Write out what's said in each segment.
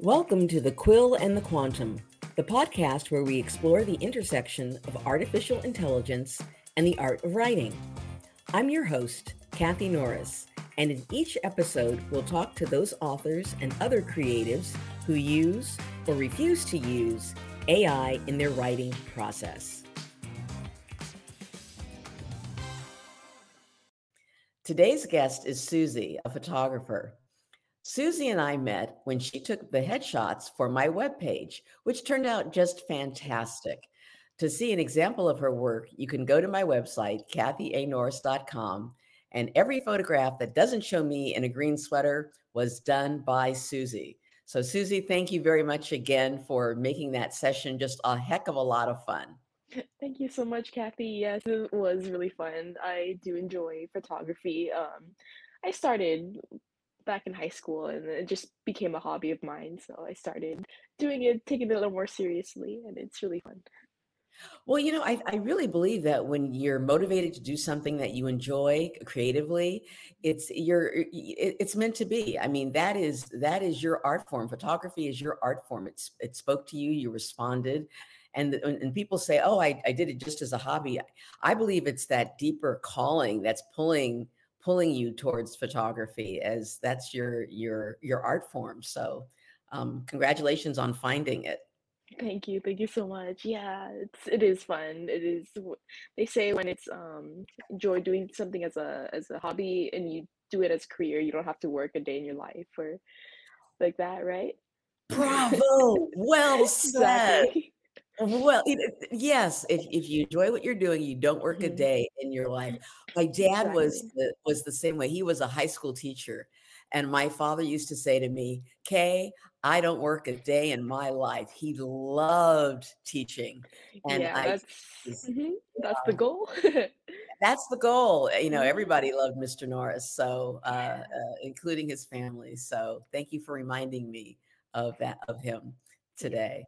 Welcome to The Quill and the Quantum, the podcast where we explore the intersection of artificial intelligence and the art of writing. I'm your host, Kathy Norris, and in each episode, we'll talk to those authors and other creatives who use or refuse to use AI in their writing process. Today's guest is Suzy, a photographer. Suzy and I met when she took the headshots for my webpage, which turned out just fantastic. To see an example of her work, you can go to my website, kathyanorris.com, and every photograph that doesn't show me in a green sweater was done by Suzy. So, Suzy, thank you very much again for making that session just a heck of a lot of fun. Thank you so much, Kathy. Yes, it was really fun. I do enjoy photography. Um, I started back in high school and it just became a hobby of mine. So I started doing it, taking it a little more seriously, and it's really fun. Well, you know, I, I really believe that when you're motivated to do something that you enjoy creatively, it's you're it, it's meant to be. I mean, that is that is your art form. Photography is your art form. It's it spoke to you, you responded. And, and people say, oh, I, I did it just as a hobby. I, I believe it's that deeper calling that's pulling pulling you towards photography as that's your your your art form so um, congratulations on finding it. Thank you thank you so much yeah it's it is fun it is they say when it's um enjoy doing something as a as a hobby and you do it as career you don't have to work a day in your life or like that right? Bravo well said. exactly. Well, yes, if if you enjoy what you're doing, you don't work a Mhm. day in your life. My dad was the was the same way. He was a high school teacher, and my father used to say to me, "Kay, I don't work a day in my life." He loved teaching, and Yeah, I that's Mhm. That's the goal. that's the goal. You know, everybody loved Mr. Norris, so uh, uh, including his family. So thank you for reminding me of that of him today.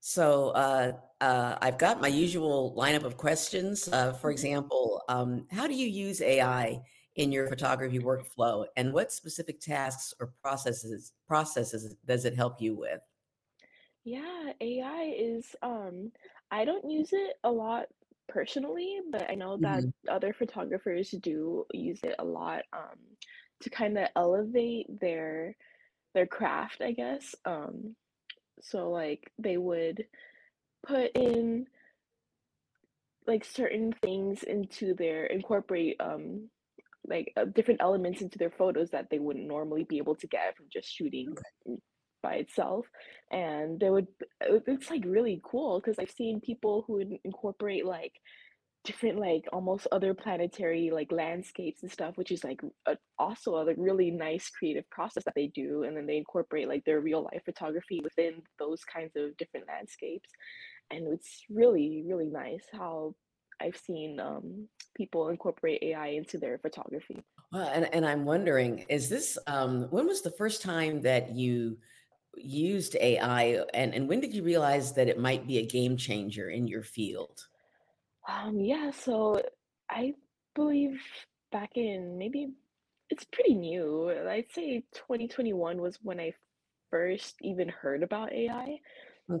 So uh, uh, I've got my usual lineup of questions. Uh, for mm-hmm. example, um, how do you use AI in your photography workflow, and what specific tasks or processes processes does it help you with? Yeah, AI is um I don't use it a lot personally, but I know that Mhm. other photographers do use it a lot um to kind of elevate their their craft, I guess. Um so like they would put in like certain things into their incorporate um like uh, different elements into their photos that they wouldn't normally be able to get from just shooting by itself. And they would uh, it's like really cool because i've seen people who would incorporate like different like almost other planetary like landscapes and stuff which is like a, also a like, really nice creative process that they do and then they incorporate like their real life photography within those kinds of different landscapes and it's really really nice how i've seen um, people incorporate ai into their photography. Well, and, and i'm wondering is this um, when was the first time that you used ai and, and when did you realize that it might be a game changer in your field um, yeah, so I believe back in maybe it's pretty new. I'd say 2021 was when I first even heard about AI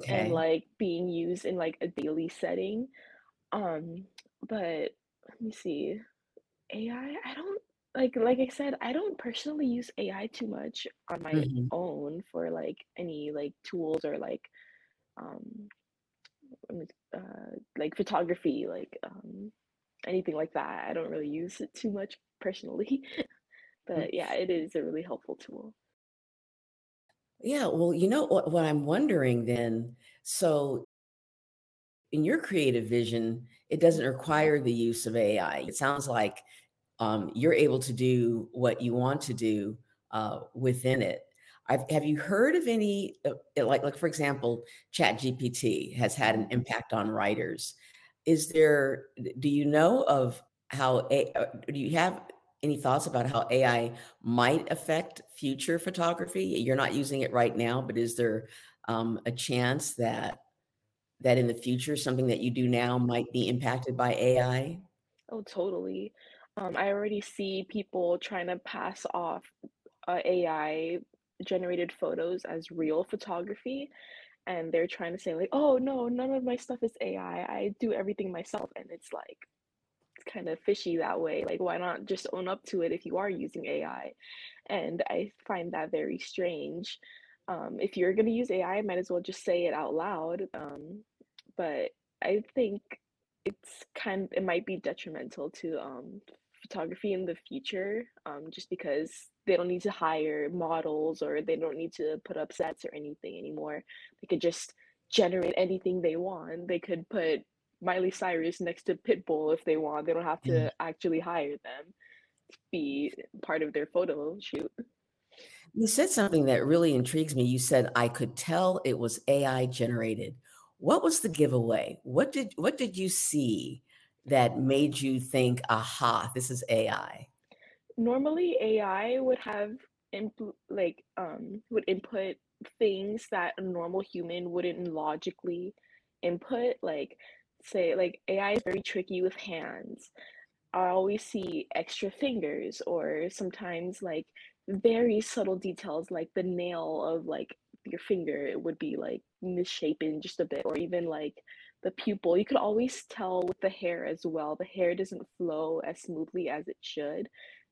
and Okay. like being used in like a daily setting. Um, but let me see. AI, I don't like like I said, I don't personally use AI too much on my Mhm. own for like any like tools or like um uh, like photography, like um, anything like that. I don't really use it too much personally, Mm. but yeah, it is a really helpful tool. Yeah, well, you know what, what I'm wondering then, so in your creative vision, it doesn't require the use of AI. It sounds like um, you're able to do what you want to do uh, within it. I've, have you heard of any, uh, like, like for example, ChatGPT has had an Mhm. impact on writers. Is there, do you know of how, a, uh, do you have any thoughts about how AI might affect future photography? You're not using it right now, but is there um, a chance that that in the future something that you do now might be impacted by AI? Oh, totally. Um, I already see people trying to pass off uh, AI generated photos as real photography and they're trying to say like, "Oh no, none of my stuff is AI. I do everything myself." And it's like it's kind of fishy that way. Like why not just own up to it if you are using AI? And I find that very strange. Um, if you're going to use AI, might as well just say it out loud. Um, but I think it's kind of, it might be detrimental to um, photography in the future um, just because they don't need to hire models or they don't need to put up sets or anything anymore. They could just generate anything they want. They could put Miley Cyrus next to Pitbull if they want. They don't have Yeah. to actually hire them to be part of their photo shoot. You said something that really intrigues me. You said, "I could tell it was AI generated." What was the giveaway? What did what did you see that made you think, "Aha, this is AI?" Normally, AI would have input like um would input things that a normal human wouldn't logically input. Like say like AI is very tricky with hands. I always see extra fingers or sometimes like very subtle details like the nail of like your finger it would be like misshapen just a bit or even like the pupil you could always tell with the hair as well the hair doesn't flow as smoothly as it should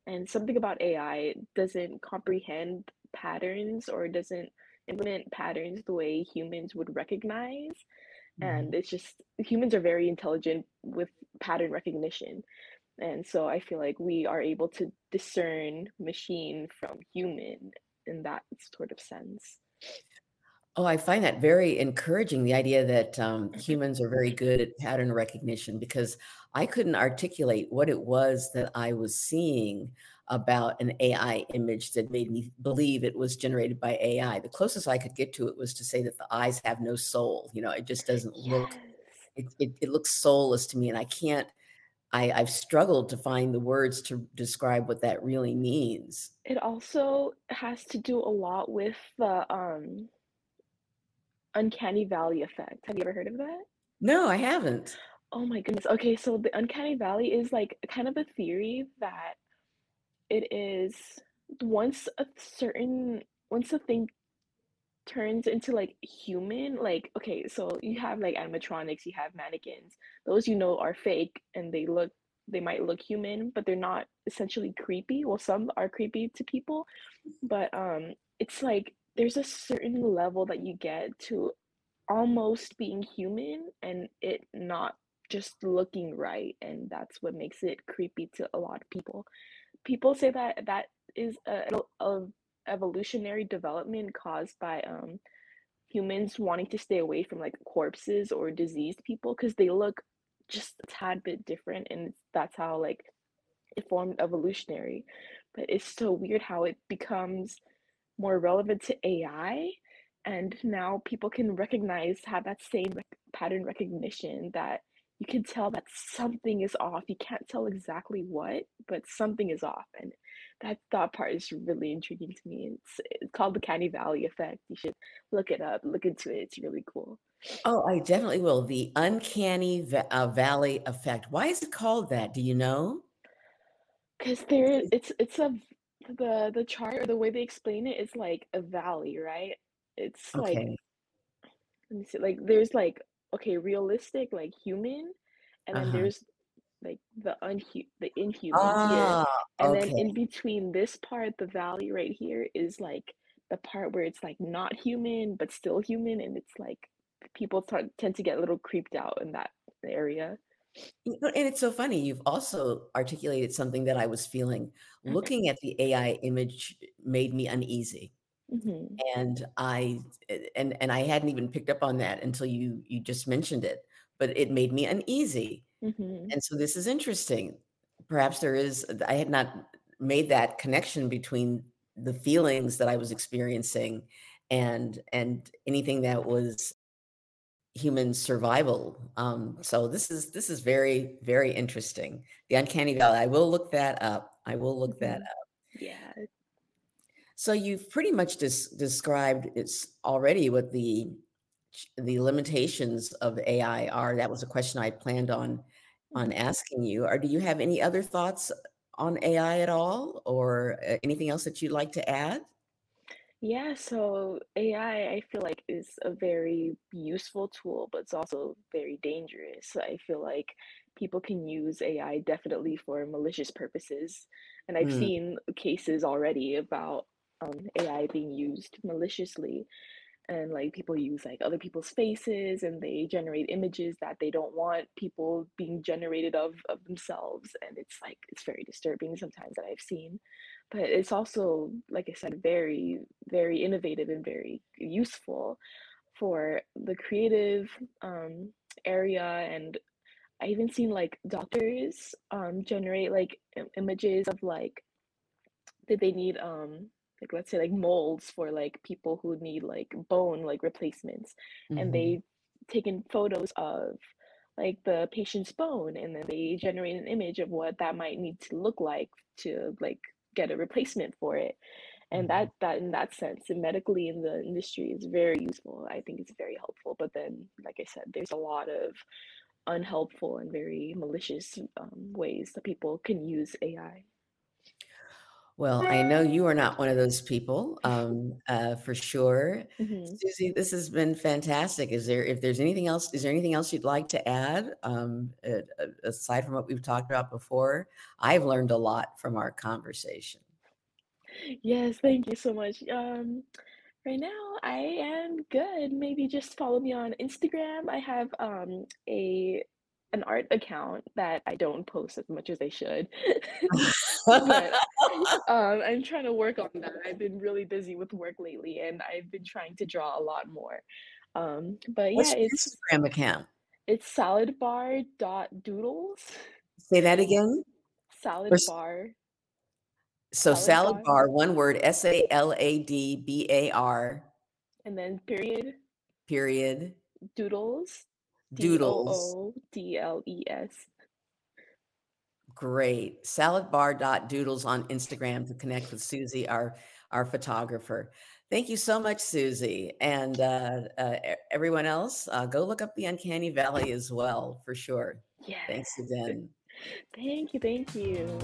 and something about AI doesn't comprehend patterns or doesn't implement patterns the way humans would recognize Mhm. and it's just humans are very intelligent with pattern recognition and so I feel like we are able to discern machine from human in that sort of sense. Oh, I find that very encouraging, the idea that, um, humans are very good at pattern recognition because I couldn't articulate what it was that I was seeing about an AI image that made me believe it was generated by AI. The closest I could get to it was to say that the eyes have no soul, you know, it just doesn't look, it, it it looks soulless to me, and I can't I I've struggled to find the words to describe what that really means. It also has to do a lot with the um uncanny valley effect. Have you ever heard of that? No, I haven't. Oh my goodness. Okay, so the uncanny valley is like kind of a theory that it is once a certain once a thing turns into like human like okay so you have like animatronics you have mannequins those you know are fake and they look they might look human but they're not essentially creepy well some are creepy to people but um it's like there's a certain level that you get to almost being human and it not just looking right and that's what makes it creepy to a lot of people. People say that that is a, a evolutionary development caused by um humans wanting to stay away from like corpses or diseased people because they look just a tad bit different and that's how like it formed evolutionary. But it's so weird how it becomes more relevant to AI and now people can recognize have that same rec- pattern recognition that you can tell that something is off. You can't tell exactly what, but something is off, and that that part is really intriguing to me. It's it's called the Canny Valley effect. You should look it up, look into it. It's really cool. Oh, I definitely will. The uncanny va uh, valley effect. Why is it called that? Do you know? Cause there, it's it's a the the chart or the way they explain it is like a valley, right? It's like Okay. let me see, like there's like okay, realistic, like human, and then Uh-huh. there's like the unhu the inhuman here. Ah, And then in between this part, the valley right here is like the part where it's like not human but still human, and it's like people t tend to get a little creeped out in that area. You know, and it's so funny, you've also articulated something that I was feeling. Looking at the AI image made me uneasy, Mhm. and I and and I hadn't even picked up on that until you you just mentioned it, but it made me uneasy, Mhm. and so this is interesting. Perhaps there is I had not made that connection between the feelings that I was experiencing and and anything that was human survival. Um, so this is this is very, very interesting. The uncanny valley. I will look that up. I will look that Mhm. up. Yeah. So you've pretty much des- described it's already what the the limitations of AI are. That was a question I planned on on asking you. Or do you have any other thoughts on AI at all, or uh, anything else that you'd like to add? Yeah, so AI, I feel like is a very useful tool, but it's also very dangerous. I feel like people can use AI definitely for malicious purposes. And I've Mm, seen cases already about um, AI being used maliciously and like people use like other people's faces and they generate images that they don't want people being generated of of themselves and it's like it's very disturbing sometimes that I've seen. But it's also like I said very very innovative and very useful for the creative um area and I even seen like doctors um generate like im- images of like did they need um like let's say like molds for like people who need like bone like replacements and mhm. they taken photos of like the patient's bone and then they generate an image of what that might need to look like to like get a replacement for it and that that in that sense and medically in the industry is very useful. I think it's very helpful but then like i said there's a lot of unhelpful and very malicious um, ways that people can use ai Well, I know you are not one of those people, um, uh, for sure. hmm Suzy, this has been fantastic. Is there if there's anything else is there anything else you'd like to add, um, aside from what we've talked about before? I've learned a lot from our conversation. Yes, thank you so much. Um, right now I am good. Maybe just follow me on Instagram. I have um a an art account that I don't post as much as I should. But um I'm trying to work on that. I've been really busy with work lately and I've been trying to draw a lot more. Um, but yeah, What's your it's Instagram account? it's saladbar.doodles. Say that again? Or Salad s bar, so salad salad bar, bar, one word, S-A-L-A-D-B-A-R, and then period, period, doodles, doodles. D-O-O-D-L-E-S. Great. Saladbar.doodles on Instagram to connect with Suzy, our our photographer. Thank you so much, Suzy. And uh, uh, e- everyone else, uh, go look up the Uncanny Valley as well, for sure. Yes. Thanks again. Thank you, thank you.